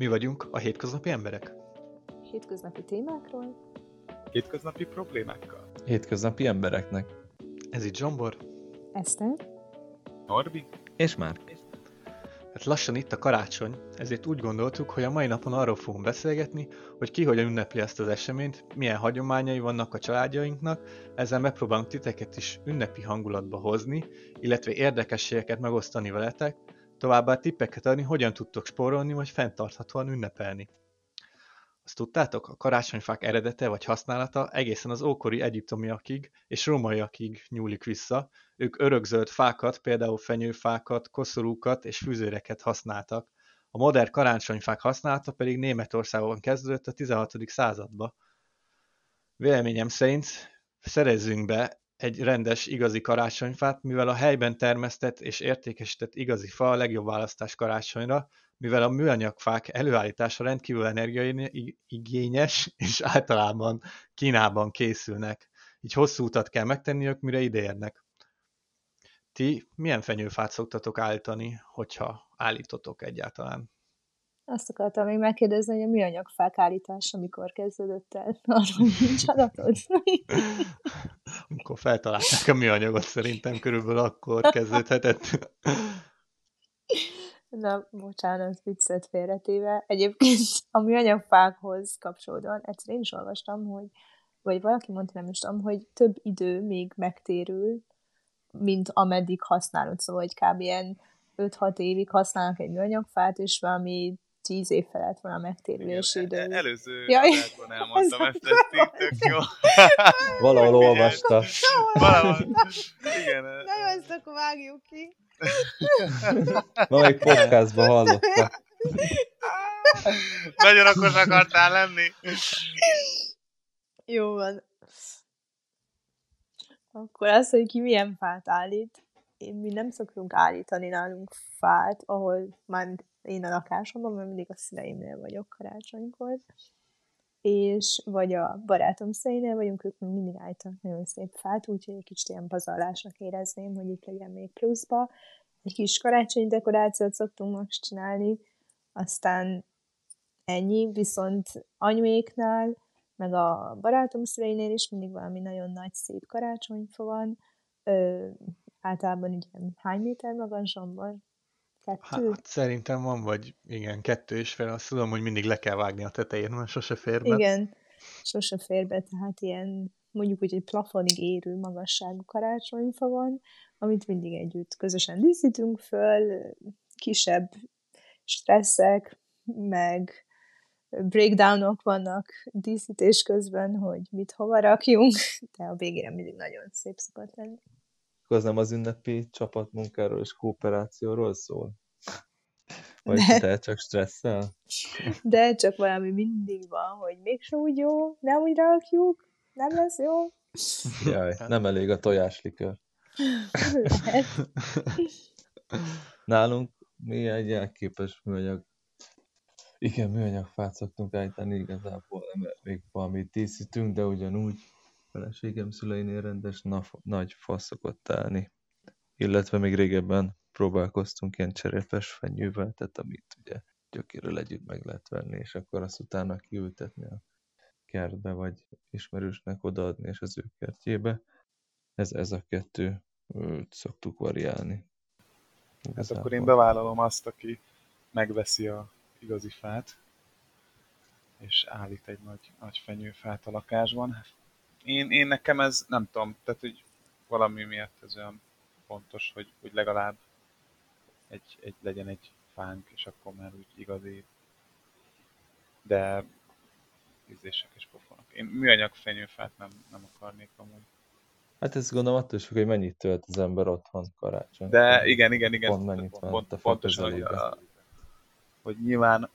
Mi vagyunk a hétköznapi emberek. Hétköznapi témákról. Hétköznapi problémákkal. Hétköznapi embereknek. Ez itt Zsombor. Eszter. Norbi. És már. Hát lassan itt a karácsony, ezért úgy gondoltuk, hogy a mai napon arról fogunk beszélgetni, hogy ki hogyan ünnepli ezt az eseményt, milyen hagyományai vannak a családjainknak, ezzel megpróbálunk titeket is ünnepi hangulatba hozni, illetve érdekességeket megosztani veletek, továbbá tippeket adni, hogyan tudtok spórolni vagy fenntarthatóan ünnepelni. Azt tudtátok, a karácsonyfák eredete vagy használata egészen az ókori egyiptomiakig és rómaiakig nyúlik vissza. Ők örökzöld fákat, például fenyőfákat, koszorúkat és fűzéreket használtak. A modern karácsonyfák használata pedig Németországban kezdődött a 16. századba. Véleményem szerint szerezzünk be egy rendes, igazi karácsonyfát, mivel a helyben termesztett és értékesített igazi fa a legjobb választás karácsonyra, mivel a műanyagfák előállítása rendkívül energiaigényes, és általában Kínában készülnek. Így hosszú utat kell megtenniük, mire ideérnek. Ti milyen fenyőfát szoktatok állítani, hogyha állítotok egyáltalán? Azt akartam még megkérdezni, hogy a műanyagfák állítása mikor kezdődött el? Arról nincs adatod. Amikor feltalálták a műanyagot, szerintem körülbelül akkor kezdődhetett. Na, bocsánat, viccet félretéve. Egyébként a műanyagfákhoz kapcsolódóan egyszer én is olvastam, hogy vagy valaki mondta, nem is tudom, hogy több idő még megtérül, mint ameddig használod. Szóval, hogy kb. ilyen 5-6 évig használnak egy műanyagfát, és valami 10 év felett van a megtérülési idő. Igen, előző ja, adásban elmondtam ezt, ez tök jó. Valahol olvasta. Valahol. Igen. Na jó, ezt akkor vágjuk ki. Valamelyik podcastban hallotta. Nagyon okos akartál lenni. Jó van. Akkor az, hogy ki milyen fát állít. Én, mi nem szoktunk állítani nálunk fát, ahol már én a lakásomban, mert mindig a szüleimnél vagyok karácsonykor és vagy a barátom szeinél vagyunk, ők még mindig állítanak nagyon szép fát, úgyhogy egy kicsit ilyen pazarlásnak érezném, hogy itt legyen még pluszba. Egy kis karácsonyi dekorációt szoktunk most csinálni, aztán ennyi, viszont anyuéknál, meg a barátom szüleinél is mindig valami nagyon nagy, szép karácsonyfa van. Ö, általában ugye hány méter magasban van? Kettő? Hát szerintem van, vagy igen, kettő és fél. Azt tudom, hogy mindig le kell vágni a tetején, mert sose fér be. Igen, sose fér be, tehát ilyen mondjuk úgy egy plafonig érő magasságú karácsonyfa van, amit mindig együtt közösen díszítünk föl, kisebb stresszek, meg breakdownok vannak díszítés közben, hogy mit hova rakjunk, de a végére mindig nagyon szép szokott lenni az nem az ünnepi csapatmunkáról és kooperációról szól? Vagy De... te csak stresszel? De csak valami mindig van, hogy mégse úgy jó, nem úgy rakjuk, nem lesz jó. Jaj, nem elég a tojáslikör. Nálunk mi egy elképes műanyag igen, műanyag fát szoktunk állítani igazából, mert még valamit díszítünk, de ugyanúgy feleségem szüleinél rendes na, nagy fasz szokott állni. Illetve még régebben próbálkoztunk ilyen cserépes fenyővel, tehát amit ugye gyökérről együtt meg lehet venni, és akkor azt utána kiültetni a kertbe, vagy ismerősnek odaadni, és az ő kertjébe. Ez, ez a kettő szoktuk variálni. Hát akkor én bevállalom azt, aki megveszi a igazi fát, és állít egy nagy, nagy fenyőfát a lakásban én, én nekem ez nem tudom, tehát hogy valami miatt ez olyan fontos, hogy, hogy legalább egy, egy, legyen egy fánk, és akkor már úgy igazi, de ízések és pofonok. Én műanyag fenyőfát nem, nem akarnék amúgy. Hát ez gondolom attól is hogy mennyit tölt az ember otthon karácsony. De igen, igen, igen. Pont mennyit pont, pont, pontosan, hogy, a, hogy nyilván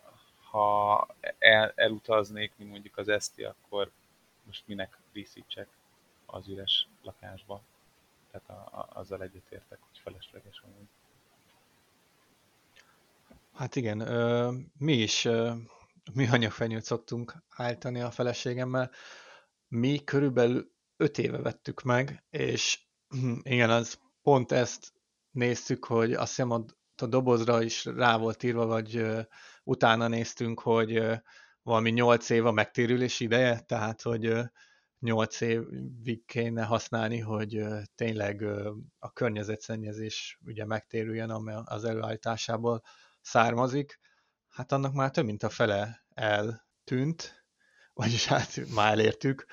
ha el, elutaznék, mint mondjuk az Eszti, akkor most minek díszítsek az üres lakásba. Tehát a, a, azzal egyetértek, hogy felesleges amúgy. Hát igen, ö, mi is ö, műanyagfenyőt szoktunk állítani a feleségemmel. Mi körülbelül öt éve vettük meg, és igen, az pont ezt néztük, hogy azt hiszem a a dobozra is rá volt írva, vagy utána néztünk, hogy valami 8 év a megtérülés ideje, tehát hogy 8 évig kéne használni, hogy tényleg a környezetszennyezés ugye megtérüljön, ami az előállításából származik. Hát annak már több mint a fele eltűnt, vagyis hát már elértük.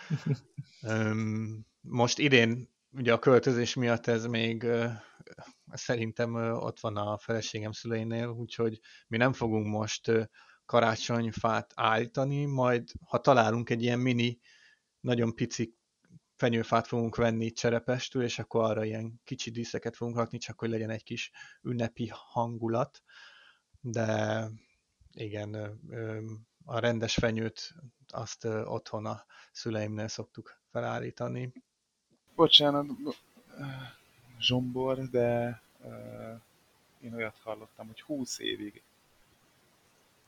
Most idén ugye a költözés miatt ez még szerintem ott van a feleségem szüleinél, úgyhogy mi nem fogunk most karácsonyfát állítani, majd ha találunk egy ilyen mini, nagyon pici fenyőfát fogunk venni cserepestül, és akkor arra ilyen kicsi díszeket fogunk rakni, csak hogy legyen egy kis ünnepi hangulat. De igen, a rendes fenyőt azt otthon a szüleimnél szoktuk felállítani. Bocsánat, zsombor, de én olyat hallottam, hogy 20 évig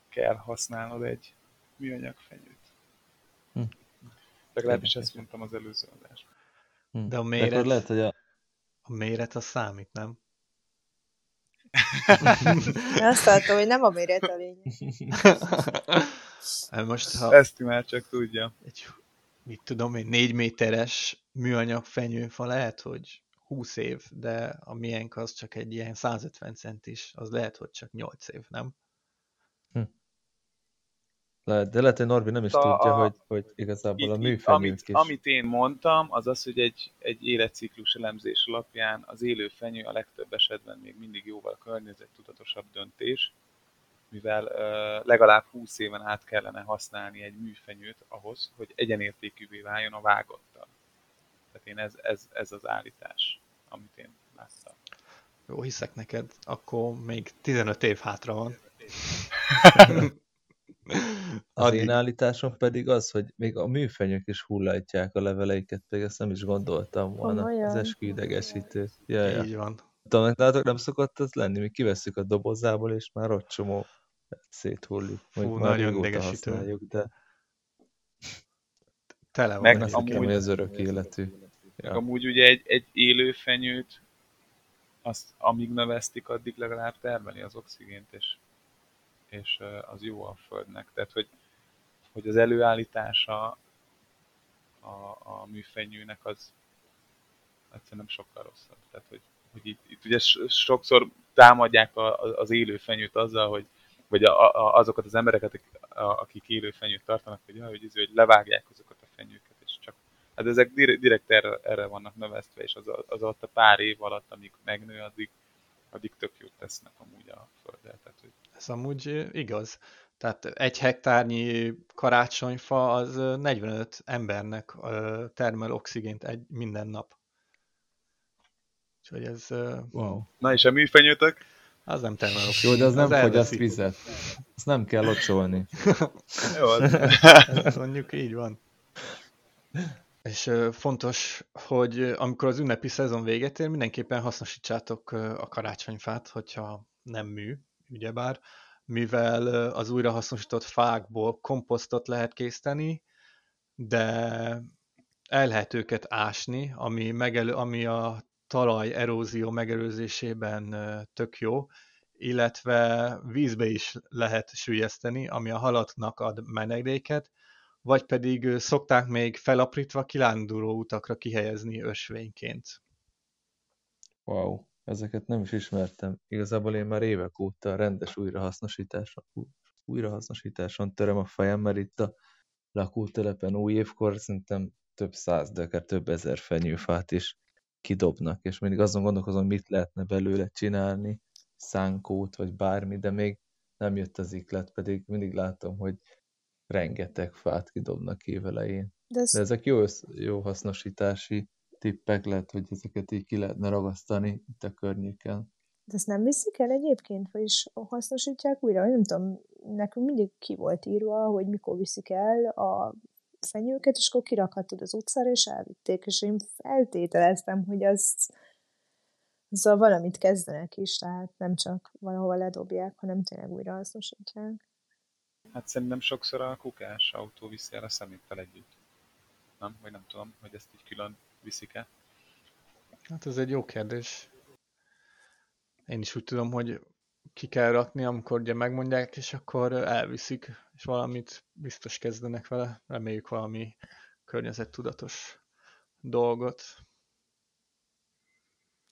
kell használnod egy műanyag fenyőt. Legalábbis ezt mondtam az előző adásban. Hm. De a méret, de lehet, hogy a... a méret az számít, nem? Azt látom, hogy nem a méret a lényeg. Hát most, ha Ezt már csak tudja. Egy, mit tudom én, négy méteres műanyag fenyőfa lehet, hogy 20 év, de a miénk az csak egy ilyen 150 centis, az lehet, hogy csak 8 év, nem? Lehet, de lehet, hogy Norbi nem is a, tudja, a, hogy, hogy igazából itt, a műfenyők amit, is. Amit én mondtam, az az, hogy egy, egy életciklus elemzés alapján az élő fenyő a legtöbb esetben még mindig jóval környezettudatosabb döntés, mivel uh, legalább 20 éven át kellene használni egy műfenyőt ahhoz, hogy egyenértékűvé váljon a vágottal. Tehát én ez, ez, ez az állítás, amit én láttam. Jó, hiszek neked, akkor még 15 év hátra van. Az én állításom pedig az, hogy még a műfenyők is hullajtják a leveleiket, pedig ezt nem is gondoltam volna. Olyan. Az eskü idegesítő. Ja, ja. Így van. Tudom, látok, nem szokott az lenni, mi kiveszük a dobozából, és már ott csomó széthullik. Fú, nagyon idegesítő. De... Tele van. Meg amúgy... az örök életű. Ja. Amúgy ugye egy, egy élő fenyőt, azt amíg növesztik, addig legalább termeli az oxigént, és, és az jó a földnek. Tehát, hogy, hogy az előállítása a, a műfenyőnek az egyszerűen sokkal rosszabb. Tehát, hogy, hogy itt, itt ugye sokszor támadják a, az élő fenyőt azzal, hogy vagy a, a, azokat az embereket, akik élő fenyőt tartanak, hogy, hogy, izé, hogy levágják azokat a fenyőket hát ezek direkt erre, erre vannak növesztve, és az, az ott a pár év alatt, amíg megnő, addig, addig tök jót tesznek amúgy a földet. Tehát, hogy... Ez amúgy igaz. Tehát egy hektárnyi karácsonyfa az 45 embernek termel oxigént egy, minden nap. Úgyhogy ez... Wow. Na és a műfenyőtök? Az nem termel oxigént. Jó, de az, az nem fogyaszt vizet. Azt nem kell locsolni. Jó, az... mondjuk így van. És fontos, hogy amikor az ünnepi szezon véget ér, mindenképpen hasznosítsátok a karácsonyfát, hogyha nem mű, ugyebár, mivel az újrahasznosított fákból komposztot lehet készíteni, de el lehet őket ásni, ami, megelő, ami a talaj erózió megelőzésében tök jó, illetve vízbe is lehet sűjeszteni, ami a halatnak ad menedéket, vagy pedig szokták még felaprítva kilánduló utakra kihelyezni ösvényként. Wow, ezeket nem is ismertem. Igazából én már évek óta rendes újrahasznosításon, újrahasznosításon töröm a fejem, mert itt a lakótelepen új évkor szerintem több száz, de akár több ezer fenyőfát is kidobnak, és mindig azon gondolkozom, mit lehetne belőle csinálni, szánkót, vagy bármi, de még nem jött az iklet, pedig mindig látom, hogy rengeteg fát kidobnak évelején. De, ez... De ezek jó, jó hasznosítási tippek lehet, hogy ezeket így ki lehetne ragasztani itt a környéken. De ezt nem viszik el egyébként, vagyis hasznosítják újra? Nem tudom, nekünk mindig ki volt írva, hogy mikor viszik el a fenyőket, és akkor kirakhatod az utcára, és elvitték, és én feltételeztem, hogy az azzal valamit kezdenek is, tehát nem csak valahova ledobják, hanem tényleg újra hasznosítják. Hát szerintem sokszor a kukás autó viszi el a szeméttel együtt. Nem? Vagy nem tudom, hogy ezt így külön viszik-e. Hát ez egy jó kérdés. Én is úgy tudom, hogy ki kell rakni, amikor ugye megmondják, és akkor elviszik, és valamit biztos kezdenek vele. Reméljük valami környezettudatos dolgot.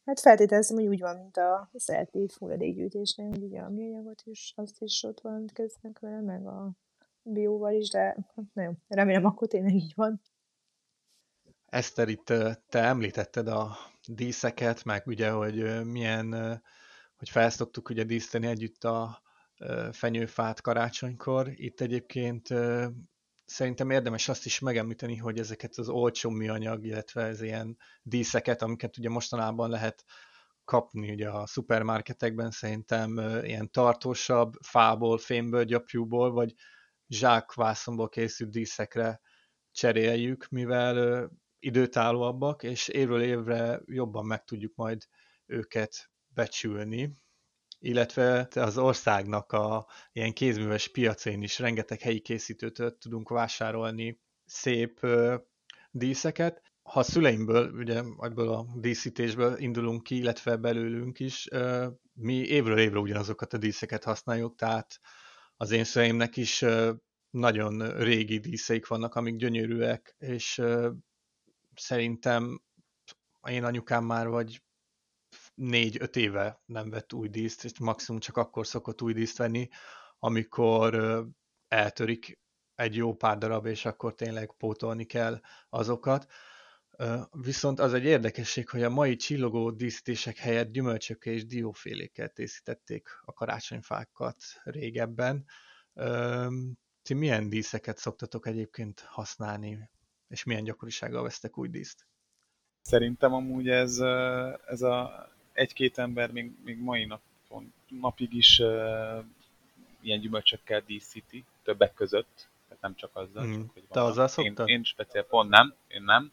Hát feltételezem, hogy úgy van, mint a szelektív hulladékgyűjtésnél, hogy ugye a műanyagot is, azt is ott van, kezdnek vele, meg a bióval is, de hát nagyon remélem, akkor tényleg így van. Eszter, itt te említetted a díszeket, meg ugye, hogy milyen, hogy felszoktuk ugye díszíteni együtt a fenyőfát karácsonykor. Itt egyébként szerintem érdemes azt is megemlíteni, hogy ezeket az olcsó műanyag, illetve ez ilyen díszeket, amiket ugye mostanában lehet kapni ugye a szupermarketekben, szerintem ilyen tartósabb fából, fémből, gyapjúból, vagy zsákvászonból készült díszekre cseréljük, mivel időtállóabbak, és évről évre jobban meg tudjuk majd őket becsülni, illetve az országnak a ilyen kézműves piacén is rengeteg helyi készítőtől tudunk vásárolni szép ö, díszeket. Ha a szüleimből, ugye ebből a díszítésből indulunk ki, illetve belőlünk is, ö, mi évről évre ugyanazokat a díszeket használjuk, tehát az én szüleimnek is ö, nagyon régi díszeik vannak, amik gyönyörűek, és szerintem én anyukám már vagy négy-öt éve nem vett új díszt, és maximum csak akkor szokott új díszt venni, amikor eltörik egy jó pár darab, és akkor tényleg pótolni kell azokat. Viszont az egy érdekesség, hogy a mai csillogó díszítések helyett gyümölcsökkel és diófélékkel készítették a karácsonyfákat régebben. Ti milyen díszeket szoktatok egyébként használni, és milyen gyakorisággal vesztek új díszt? Szerintem amúgy ez, ez a egy-két ember még, még mai napon, napig is uh, ilyen gyümölcsökkel díszíti, többek között, tehát nem csak azzal. Mm. Csak, hogy Te azzal szoktad? Én, én speciál pont nem, én nem.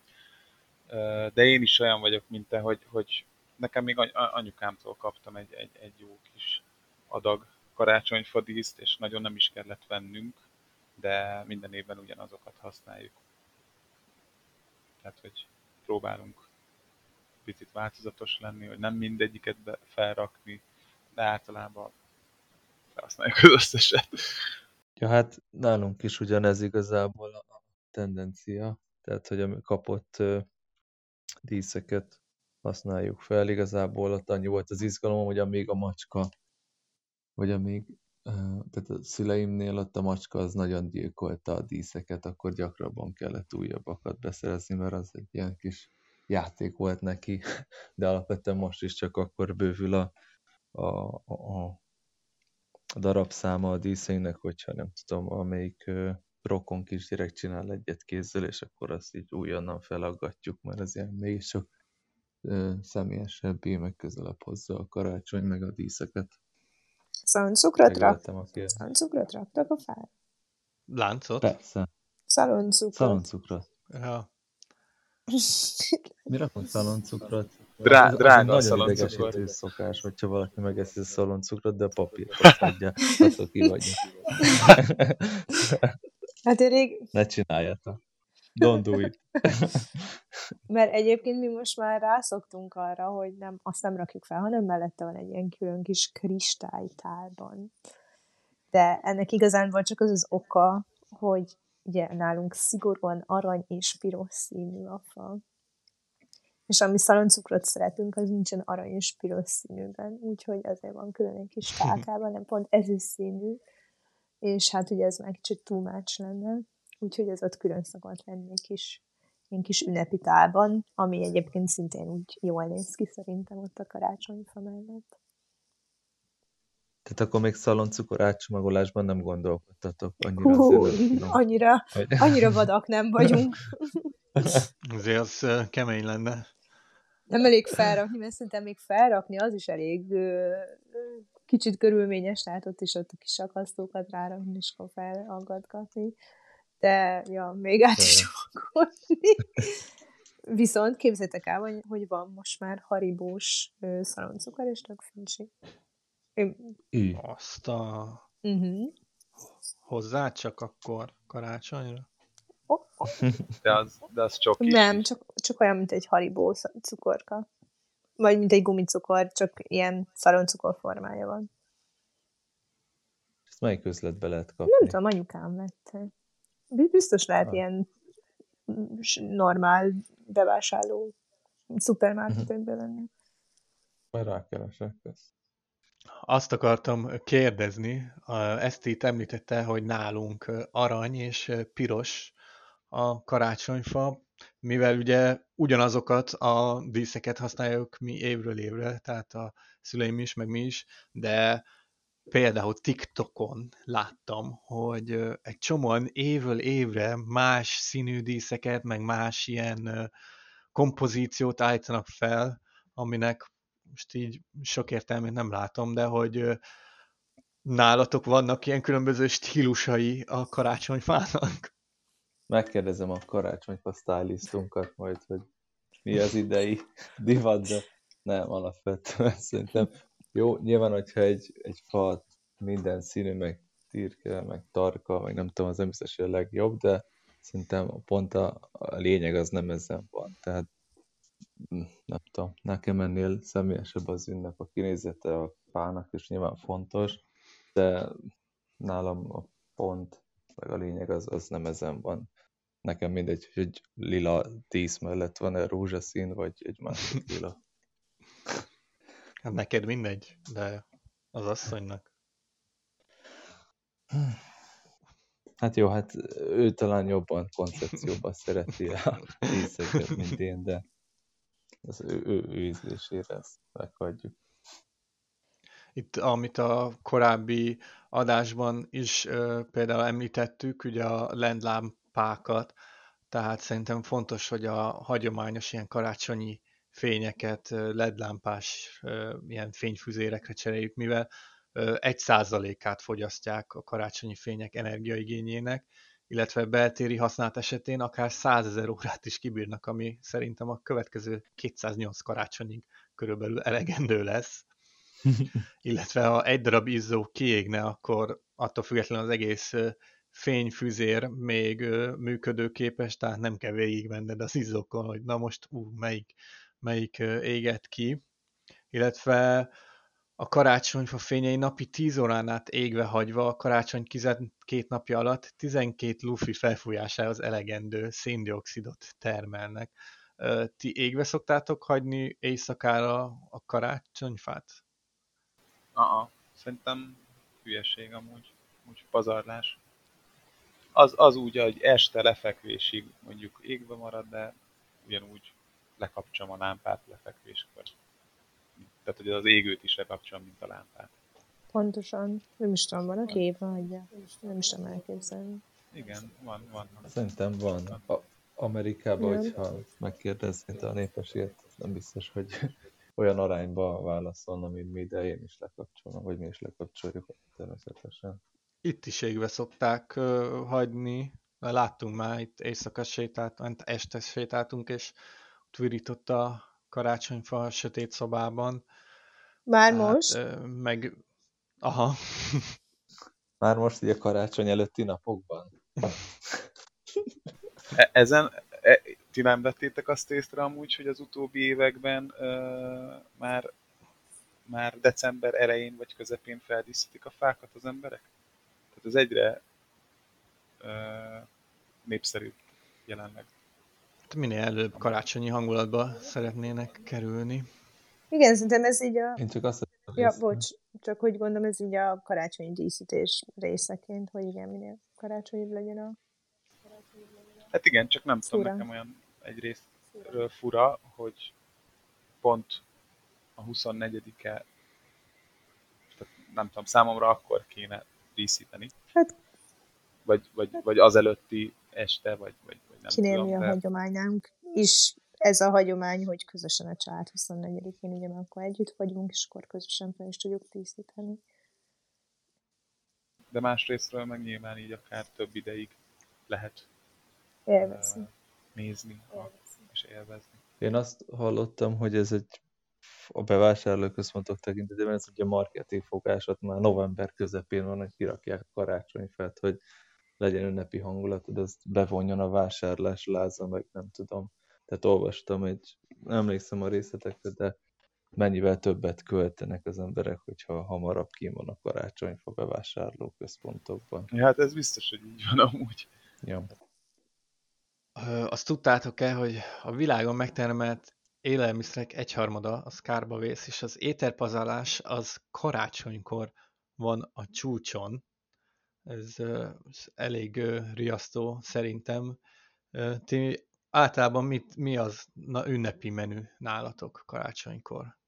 Uh, de én is olyan vagyok, mint te, hogy, hogy nekem még anyukámtól kaptam egy, egy, egy jó kis adag karácsonyfadíszt, és nagyon nem is kellett vennünk, de minden évben ugyanazokat használjuk. Tehát, hogy próbálunk picit változatos lenni, hogy nem mindegyiket be, felrakni, de általában felhasználjuk az összeset. Ja, hát nálunk is ugyanez igazából a tendencia, tehát hogy a kapott díszeket használjuk fel, igazából ott annyi volt az izgalom, hogy amíg a macska, vagy amíg tehát a szüleimnél ott a macska az nagyon gyilkolta a díszeket, akkor gyakrabban kellett újabbakat beszerezni, mert az egy ilyen kis játék volt neki, de alapvetően most is csak akkor bővül a, a, a, a darabszáma a díszeinek, hogyha nem tudom, amelyik rokon kisgyerek csinál egyet kézzel, és akkor azt így újonnan felaggatjuk, mert az ilyen még sok személyesebb, meg közelebb hozza a karácsony, meg a díszeket. Szaloncukrot rak... Szaloncukrot raktak a fára? Láncot? Persze. Szaloncukrot. Szaloncukrot. Ja. Mi rakunk szaloncukrot? Drá, az, drága az a. Nagyon szokás, hogyha valaki megeszi a szaloncukrot, de a papírt azt hagyja. Attól ki vagy. Hát én rég... Ne csináljátok. Don't do it. Mert egyébként mi most már rászoktunk arra, hogy nem, azt nem rakjuk fel, hanem mellette van egy ilyen külön kis kristálytárban. De ennek igazán van csak az az oka, hogy ugye nálunk szigorúan arany és piros színű a fa. És ami szaloncukrot szeretünk, az nincsen arany és piros színűben, úgyhogy azért van külön egy kis tálkában, nem pont ez is színű, és hát ugye ez már kicsit túlmács lenne, úgyhogy ez ott külön szokott lenni egy kis, egy kis ünnepi tálban, ami egyébként szintén úgy jól néz ki szerintem ott a karácsonyfa mellett. Tehát akkor még szaloncukor átcsomagolásban nem gondolkodtatok annyira Hú, annyira, annyira vadak nem vagyunk. Azért az kemény lenne. Nem elég felrakni, mert szerintem még felrakni az is elég kicsit körülményes, tehát ott is ott a kis akasztókat rárakni, és akkor felaggatgatni. De, ja, még át is csomagolni. Viszont képzétek el, hogy van most már haribós szaloncukor, és tök fincsi. Én... Azt a... Uh-huh. Hozzá csak akkor karácsonyra? Oh, oh. De az, de az csak Nem, csak, csak olyan, mint egy haribó cukorka. Vagy mint egy gumicukor, csak ilyen szaloncukor formája van. Azt melyik üzletbe lehet kapni? Nem tudom, anyukám vette. Biztos lehet ah. ilyen normál bevásárló szupermarketekben venni. Majd rákeresek ezt. Azt akartam kérdezni, ezt itt említette, hogy nálunk arany és piros a karácsonyfa, mivel ugye ugyanazokat a díszeket használjuk mi évről évre, tehát a szüleim is, meg mi is, de például TikTokon láttam, hogy egy csomóan évről évre más színű díszeket, meg más ilyen kompozíciót állítanak fel, aminek most így sok értelmét nem látom, de hogy nálatok vannak ilyen különböző stílusai a karácsonyfának. Megkérdezem a karácsonyfa stylistunkat majd, hogy mi az idei divat, de nem, alapvetően szerintem jó, nyilván, hogyha egy, egy fa minden színű, meg tirke, meg tarka, meg nem tudom, az nem biztos, hogy a legjobb, de szerintem pont a, a lényeg az nem ezen van. Tehát hm, nem tudom, nekem ennél személyesebb az ünnep, a kinézete a fának is nyilván fontos, de nálam a pont, meg a lényeg az, az nem ezen van. Nekem mindegy, hogy lila tíz mellett van-e rózsaszín, vagy egy másik lila. Hát neked mindegy, de az asszonynak. Hát jó, hát ő talán jobban koncepcióban szereti a díszeket, mint én, de az ő, ő, ő ízlésére ezt meghagyjuk. Itt, amit a korábbi adásban is ö, például említettük, ugye a lendlámpákat, tehát szerintem fontos, hogy a hagyományos ilyen karácsonyi fényeket ledlámpás ilyen fényfüzérekre cseréljük, mivel egy százalékát fogyasztják a karácsonyi fények energiaigényének, illetve beltéri használat esetén akár 100 ezer órát is kibírnak, ami szerintem a következő 208 karácsonyig körülbelül elegendő lesz. illetve ha egy darab izzó kiégne, akkor attól függetlenül az egész fényfüzér még működőképes, tehát nem kell végigvenned az izzókon, hogy na most ú, melyik, melyik éget ki. Illetve a karácsonyfa fényei napi 10 órán át égve hagyva a karácsony két napja alatt 12 lufi felfújásához elegendő széndiokszidot termelnek. Ti égve szoktátok hagyni éjszakára a karácsonyfát? Aha, szerintem hülyeség amúgy, úgy pazarlás. Az, az úgy, hogy este lefekvésig mondjuk égve marad, de ugyanúgy lekapcsolom a lámpát lefekvéskor tehát hogy az égőt is lekapcsolom, mint a lámpát. Pontosan. Nem is tudom, van, aki évre hagyja. Nem is tudom elképzelni. Igen, van, van. Szerintem van. A Amerikában, Igen. hogyha megkérdeznéd a népesért, nem biztos, hogy olyan arányba válaszolna, mint mi, de én is lekapcsolom, vagy mi is lekapcsoljuk természetesen. Itt is égve szokták uh, hagyni, mert láttunk már itt éjszaka sétáltunk, este sétáltunk, és ott virított a karácsonyfa a sötét szobában. Már Tehát, most? Meg, aha. Már most így a karácsony előtti napokban? E, ezen, e, ti nem vettétek azt észre amúgy, hogy az utóbbi években uh, már, már december elején vagy közepén feldíszítik a fákat az emberek? Tehát ez egyre uh, népszerűbb jelenleg. Hát minél előbb karácsonyi hangulatba szeretnének kerülni. Igen, szerintem ez így a... Én csak azt Ja, bocs, csak hogy gondolom, ez így a karácsonyi díszítés részeként, hogy igen, minél karácsonyi legyen a... Hát igen, csak nem fura. tudom, nekem olyan egyrésztről fura, hogy pont a 24-e, tehát nem tudom, számomra akkor kéne díszíteni. Hát... Vagy, vagy, vagy az előtti este, vagy, vagy nem Kinél tudom, mi a de... hagyományunk is ez a hagyomány, hogy közösen a család 24-én ugye akkor együtt vagyunk, és akkor közösen fel is tudjuk tisztítani. De másrésztről meg nyilván így akár több ideig lehet élvezni. Uh, nézni élvezni. és élvezni. Én azt hallottam, hogy ez egy a bevásárlóközpontok tekintetében ez ugye marketing fogásot már november közepén van, hogy kirakják a karácsonyfát, hogy legyen ünnepi hangulatod, azt bevonjon a vásárlás láza, meg nem tudom. Tehát olvastam egy, nem emlékszem a részletekre, de mennyivel többet költenek az emberek, hogyha hamarabb kín van a karácsonyfa bevásárló központokban. Ja, hát ez biztos, hogy így van amúgy. Ja. Azt tudtátok-e, hogy a világon megtermelt élelmiszerek egyharmada az kárba vész, és az éterpazarlás az karácsonykor van a csúcson. Ez, ez elég riasztó szerintem. Ti általában mit, mi az na, ünnepi menü nálatok karácsonykor?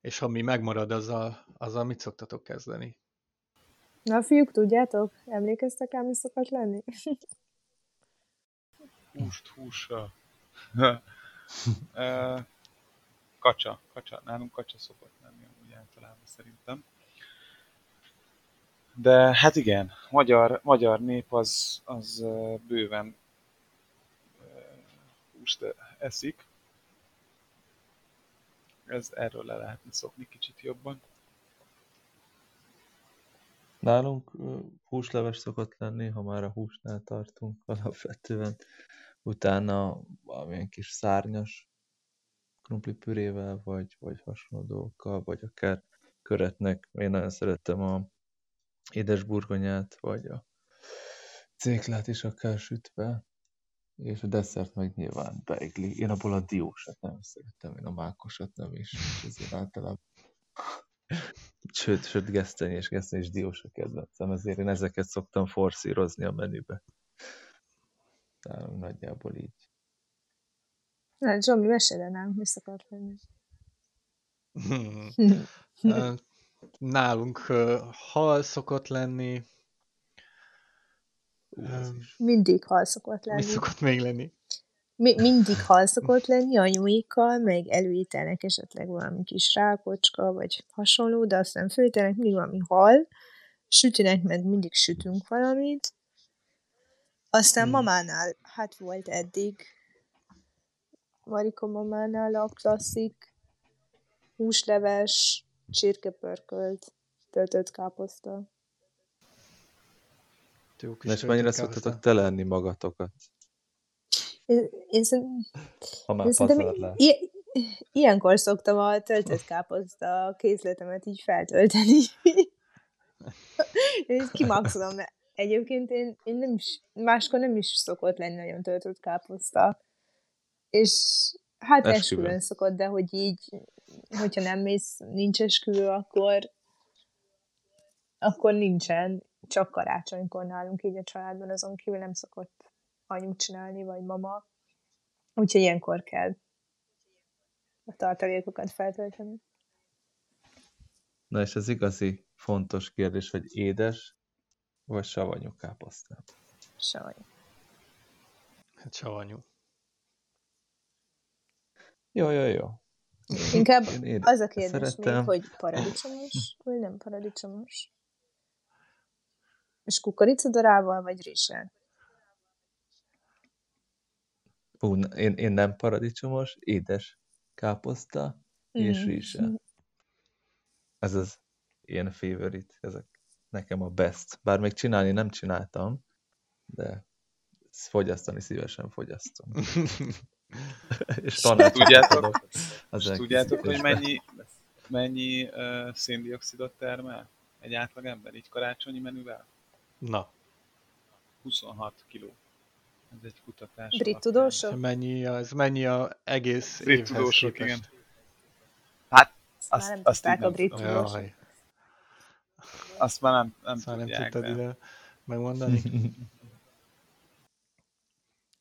És ha mi megmarad, azzal, azzal mit szoktatok kezdeni? Na, fiúk, tudjátok? Emlékeztek el, mi szokott lenni? Húst, húsra. kacsa, kacsa. Nálunk kacsa szokott lenni úgy általában szerintem. De hát igen, magyar, magyar nép az, az bőven húst eszik. Ez erről le lehetne szokni kicsit jobban. Nálunk húsleves szokott lenni, ha már a húsnál tartunk alapvetően. Utána valamilyen kis szárnyas krumplipürével, vagy, vagy hasonló dolgokkal, vagy akár köretnek. Én nagyon szerettem a édesburgonyát, vagy a céklát is akár sütve, és a desszert meg nyilván beigli. Én abból a diósat nem szerettem, én a mákosat nem is, és ezért általában sőt, sőt geszteny és geszteny és diós a kedvencem, ezért én ezeket szoktam forszírozni a menübe. Tehát nagyjából így. Na, Zsomi, mesélj nálunk, mi szokott lenni. Nálunk hal szokott lenni. Mindig hal szokott lenni. Mi szokott még lenni? Mi, mindig hal szokott lenni anyuékkal, meg előítelnek esetleg valami kis rákocska, vagy hasonló, de aztán főítelnek mindig valami hal, sütőnek meg mindig sütünk valamit. Aztán hmm. mamánál, hát volt eddig, Marika mamánál a klasszik húsleves, csirkepörkölt, töltött káposzta. Na és mennyire szoktatok te lenni magatokat? Én, én, szerint, ha már én szerintem i- ilyenkor szoktam a töltött káposzta készletemet így feltölteni. én kimaxolom, mert egyébként én, én nem is, máskor nem is szokott lenni nagyon töltött káposzta. És hát esküvőn szokott, de hogy így, hogyha nem mész, nincs esküvő, akkor akkor nincsen, csak karácsonykor nálunk így a családban, azon kívül nem szokott anyu csinálni, vagy mama. Úgyhogy ilyenkor kell a tartalékokat feltölteni. Na és az igazi fontos kérdés, hogy édes vagy savanyú káposzta? Savanyú. Hát savanyú. Jó, jó, jó. Inkább én az a kérdés szeretem. még, hogy paradicsomos, vagy nem paradicsomos? És kukoricadarával, vagy réssel? Ú, én, én nem paradicsomos, édes káposzta mm. és rizssel. Ez az ilyen favorite, ezek nekem a best. Bár még csinálni nem csináltam, de fogyasztani szívesen fogyasztom. és tudjátok, az tudjátok hogy mennyi, mennyi uh, széndiokszidot termel egy átlag ember így karácsonyi menüvel? Na. 26 kiló. Ez egy kutatás. Brit tudósok? Mennyi, az mennyi a egész Brit tudósok, igen. Hát, azt, már nem azt így a brit tudósok. Jaj. Azt már nem, nem azt tudják. nem tudtad ide megmondani.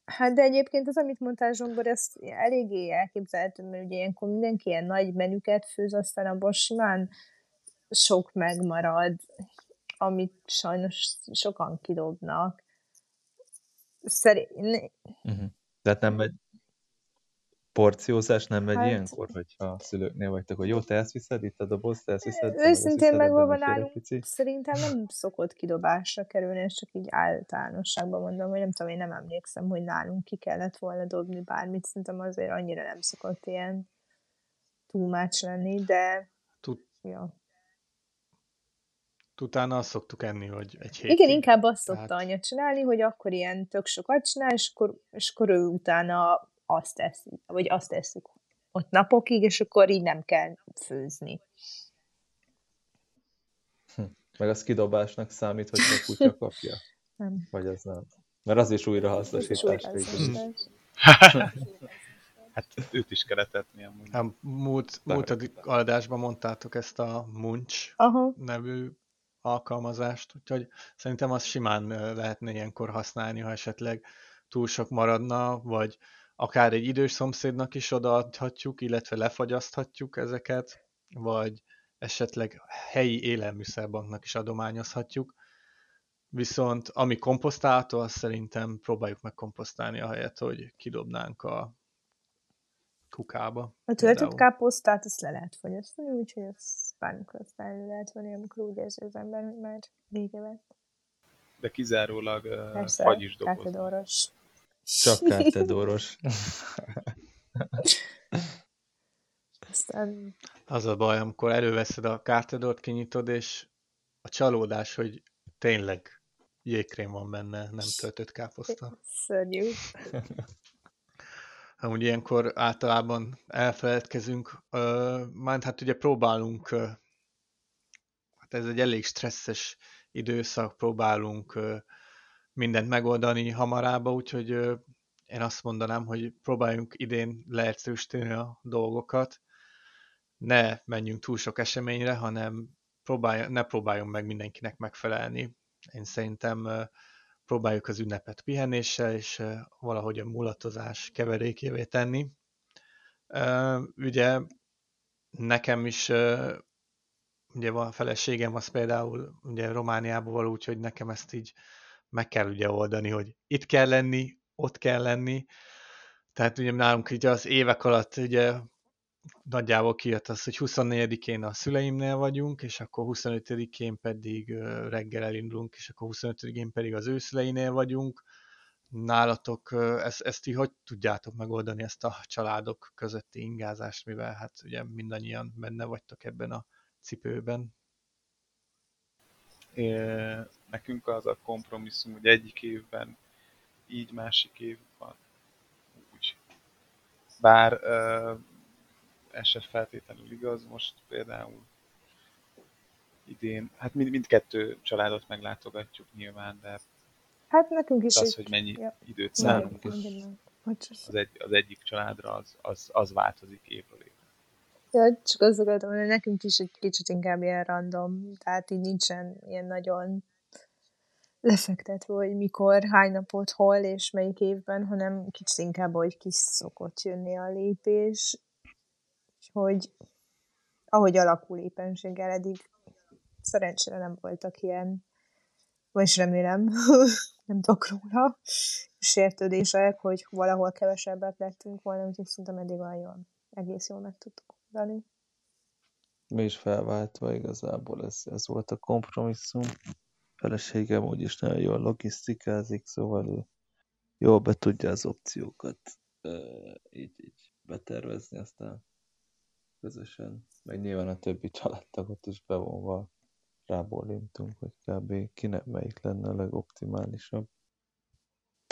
Hát de egyébként az, amit mondtál Zsombor, ezt eléggé elképzelhető, mert ugye ilyenkor mindenki ilyen nagy menüket főz, aztán abból simán sok megmarad, amit sajnos sokan kidobnak. Szerint... Uh-huh. Tehát nem porciózás nem megy hát... ilyenkor, hogyha a szülőknél vagytok, hogy jó, te ezt viszed, itt a doboz, te ezt viszed? Őszintén megvalva nálunk szerintem nem szokott kidobásra kerülni, és csak így általánosságban mondom, hogy nem tudom, én nem emlékszem, hogy nálunk ki kellett volna dobni bármit, szerintem azért annyira nem szokott ilyen túlmács lenni, de Tud, ja utána azt szoktuk enni, hogy egy hétig. Igen, inkább azt szokta Tehát... anya csinálni, hogy akkor ilyen tök sokat csinál, és akkor, és akkor ő utána azt teszi, vagy azt tesszük. ott napokig, és akkor így nem kell főzni. Hm. Meg az kidobásnak számít, hogy a kutya kapja? Nem. Vagy az nem? Mert az is újrahasznosítás. hát őt is kellett etni amúgy. Hát, múlt, múlt adásban mondtátok ezt a Munch Aha. nevű alkalmazást, úgyhogy szerintem azt simán lehetne ilyenkor használni, ha esetleg túl sok maradna, vagy akár egy idős szomszédnak is odaadhatjuk, illetve lefagyaszthatjuk ezeket, vagy esetleg helyi élelmiszerbanknak is adományozhatjuk. Viszont ami komposztálható, azt szerintem próbáljuk meg komposztálni helyet, hogy kidobnánk a kukába. A töltött káposztát azt le lehet fogyasztani, úgyhogy az bármikor elő lehet venni, amikor úgy érzi az ember, hogy már vége lett. De kizárólag uh, fagy is doboz. Csak kártedoros. Aztán... Az a baj, amikor előveszed a kártedort, kinyitod, és a csalódás, hogy tényleg jégkrém van benne, nem töltött káposzta. Szörnyű. Amúgy ilyenkor általában elfeledkezünk, már hát ugye próbálunk, hát ez egy elég stresszes időszak, próbálunk mindent megoldani hamarába, úgyhogy én azt mondanám, hogy próbáljunk idén leegyszerűsíteni a dolgokat, ne menjünk túl sok eseményre, hanem próbálj, ne próbáljon meg mindenkinek megfelelni. Én szerintem próbáljuk az ünnepet pihenéssel, és valahogy a mulatozás keverékévé tenni. Ugye nekem is ugye a feleségem, az például ugye Romániában való, úgyhogy nekem ezt így meg kell ugye oldani, hogy itt kell lenni, ott kell lenni. Tehát ugye nálunk ugye az évek alatt ugye nagyjából kijött az, hogy 24-én a szüleimnél vagyunk, és akkor 25-én pedig reggel elindulunk, és akkor 25-én pedig az őszüleinél vagyunk. Nálatok ezt, ezt így hogy tudjátok megoldani, ezt a családok közötti ingázást, mivel hát ugye mindannyian benne vagytok ebben a cipőben? Nekünk az a kompromisszum, hogy egyik évben így, másik évben úgy. Bár ez se feltétlenül igaz. Most például idén, hát mind, mindkettő családot meglátogatjuk nyilván, de hát nekünk is az, hogy mennyi ja. időt szánunk az, egy, az egyik családra, az, az, az változik évről évre. Ja, csak azt akartam, hogy nekünk is egy kicsit inkább ilyen random, tehát így nincsen ilyen nagyon lefektetve, hogy mikor, hány napot, hol és melyik évben, hanem kicsit inkább, hogy kis szokott jönni a lépés, hogy ahogy alakul éppenséggel eddig, szerencsére nem voltak ilyen, vagy remélem, nem tudok róla, sértődések, hogy valahol kevesebbet lettünk volna, úgyhogy szerintem eddig olyan jól, egész jól meg tudtuk oldani. Mi is felváltva igazából ez, ez volt a kompromisszum. Feleségem úgyis nagyon jól logisztikázik, szóval ő jól be tudja az opciókat így, így betervezni, aztán közösen, meg nyilván a többi családtagot is bevonva rábólintunk, hogy kb. kinek melyik lenne a legoptimálisabb.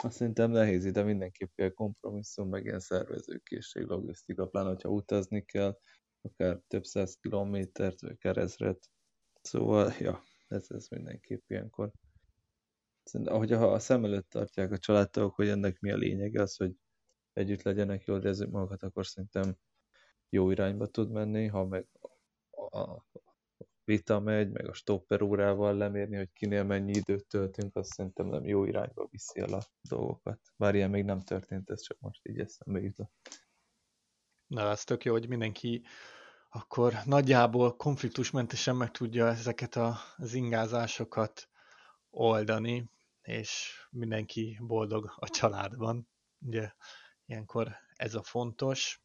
Azt szerintem nehéz ide mindenképp kell kompromisszum, meg ilyen szervezőkészség, logisztika, pláne, hogyha utazni kell, akár több száz kilométert, vagy keresztret. Szóval, ja, ez, ez mindenképp ilyenkor. Szerintem, ahogy ha a szem előtt tartják a családtagok, hogy ennek mi a lényege, az, hogy együtt legyenek, jól érezzük magukat, akkor szerintem jó irányba tud menni, ha meg a vita megy, meg a stopper órával lemérni, hogy kinél mennyi időt töltünk, azt szerintem nem jó irányba viszi el a dolgokat. Bár ilyen még nem történt, ez csak most így eszembe jutott. Na, ez tök jó, hogy mindenki akkor nagyjából konfliktusmentesen meg tudja ezeket az ingázásokat oldani, és mindenki boldog a családban. Ugye ilyenkor ez a fontos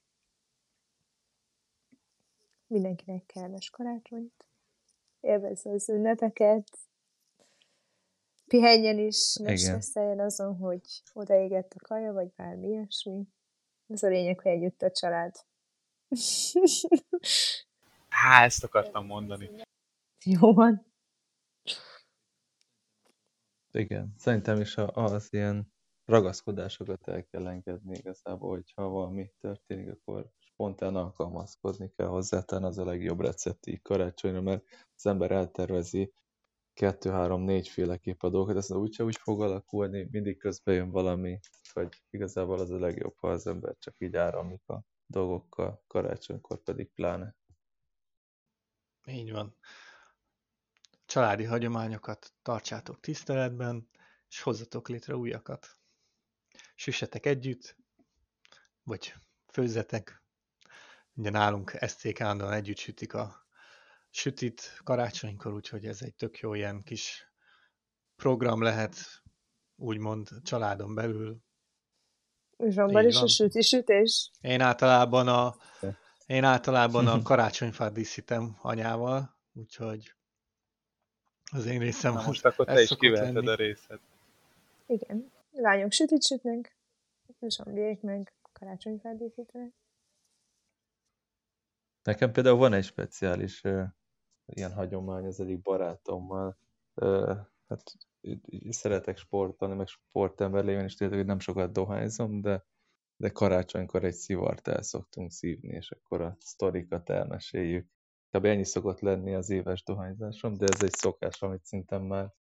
mindenkinek kellemes karácsonyt, élvezze az ünnepeket, pihenjen is, ne stresszeljen azon, hogy odaégett a kaja, vagy bármi ilyesmi. Ez a lényeg, hogy együtt a család. Há, ezt akartam mondani. Jó van. Igen, szerintem is az ilyen ragaszkodásokat el kell engedni igazából, hogyha valami történik, akkor spontán alkalmazkodni kell hozzá, talán az a legjobb recept így karácsonyra, mert az ember eltervezi kettő, három, négy féleképp a dolgokat, aztán úgyse úgy fog alakulni, mindig közben jön valami, vagy igazából az a legjobb, ha az ember csak így áramlik a dolgokkal, karácsonykor pedig pláne. Így van. Családi hagyományokat tartsátok tiszteletben, és hozzatok létre újakat. Süssetek együtt, vagy főzzetek. Ugye nálunk STK állandóan együtt sütik a sütit karácsonykor, úgyhogy ez egy tök jó ilyen kis program lehet, úgymond családon belül. Zsombar is a süti sütés? Én általában a, én általában a karácsonyfát díszítem anyával, úgyhogy az én részem Na, most akkor te is kivetted a részed. Igen. Lányok sütit sütnek, zsombiék meg karácsonyfát díszítenek. Nekem például van egy speciális ilyen hagyomány az egyik barátommal. Hát szeretek sportolni, meg sportember lévén, és tényleg, hogy nem sokat dohányzom, de, de karácsonykor egy szivart el szoktunk szívni, és akkor a sztorikat elmeséljük. Kb. ennyi szokott lenni az éves dohányzásom, de ez egy szokás, amit szinte már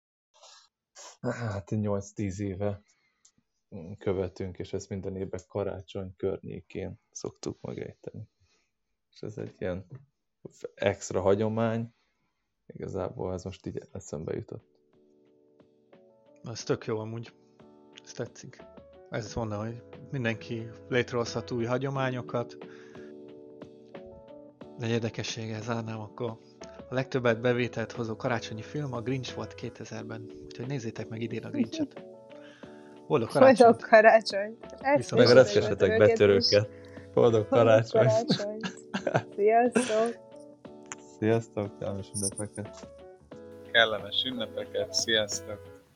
hát 8-10 éve követünk, és ezt minden évben karácsony környékén szoktuk megejteni. És ez egy ilyen extra hagyomány, igazából ez most így eszembe jutott. Ez tök jó amúgy. Ez tetszik. Ez mondom, hogy mindenki létrehozhat új hagyományokat. De egy érdekessége zárnám, akkor a legtöbbet bevételt hozó karácsonyi film a Grinch volt 2000-ben. Úgyhogy nézzétek meg idén a Grinchet. Boldog karácsony! Boldog karácsony! Meg a reszkesetek betörőket! Boldog karácsony! Sziasztok! Sziasztok! Kellemes ünnepeket! Kellemes ünnepeket! Sziasztok!